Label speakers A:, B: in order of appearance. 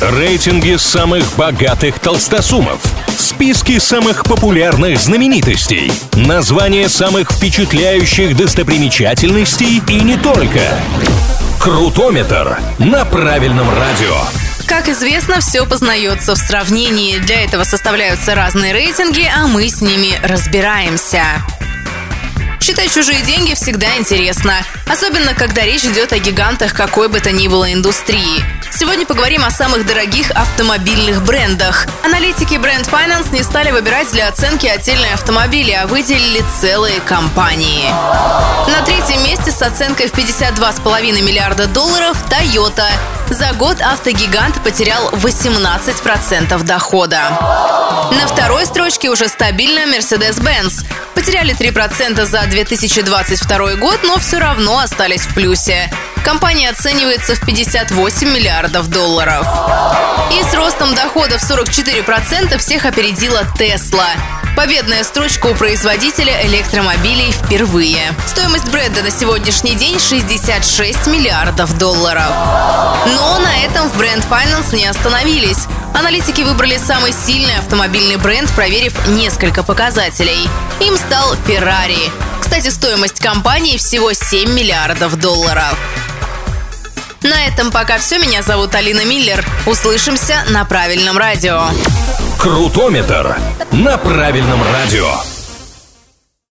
A: Рейтинги самых богатых толстосумов. Списки самых популярных знаменитостей. Названия самых впечатляющих достопримечательностей и не только. Крутометр на правильном радио.
B: Как известно, все познается в сравнении. Для этого составляются разные рейтинги, а мы с ними разбираемся. Считать чужие деньги всегда интересно. Особенно, когда речь идет о гигантах какой бы то ни было индустрии. Сегодня поговорим о самых дорогих автомобильных брендах. Аналитики Brand Finance не стали выбирать для оценки отдельные автомобили, а выделили целые компании. На третьем месте с оценкой в 52,5 миллиарда долларов Toyota. За год автогигант потерял 18% дохода. На второй строчке уже стабильно Mercedes-Benz. Потеряли 3% за 2022 год, но все равно остались в плюсе. Компания оценивается в 58 миллиардов долларов. И с ростом дохода в 44% всех опередила Tesla. Победная строчка у производителя электромобилей впервые. Стоимость бренда на сегодняшний день 66 миллиардов долларов. Но на этом в Brand Finance не остановились. Аналитики выбрали самый сильный автомобильный бренд, проверив несколько показателей. Им стал Ferrari. Кстати, стоимость компании всего 7 миллиардов долларов. На этом пока все. Меня зовут Алина Миллер. Услышимся на правильном радио.
A: Крутометр на правильном радио.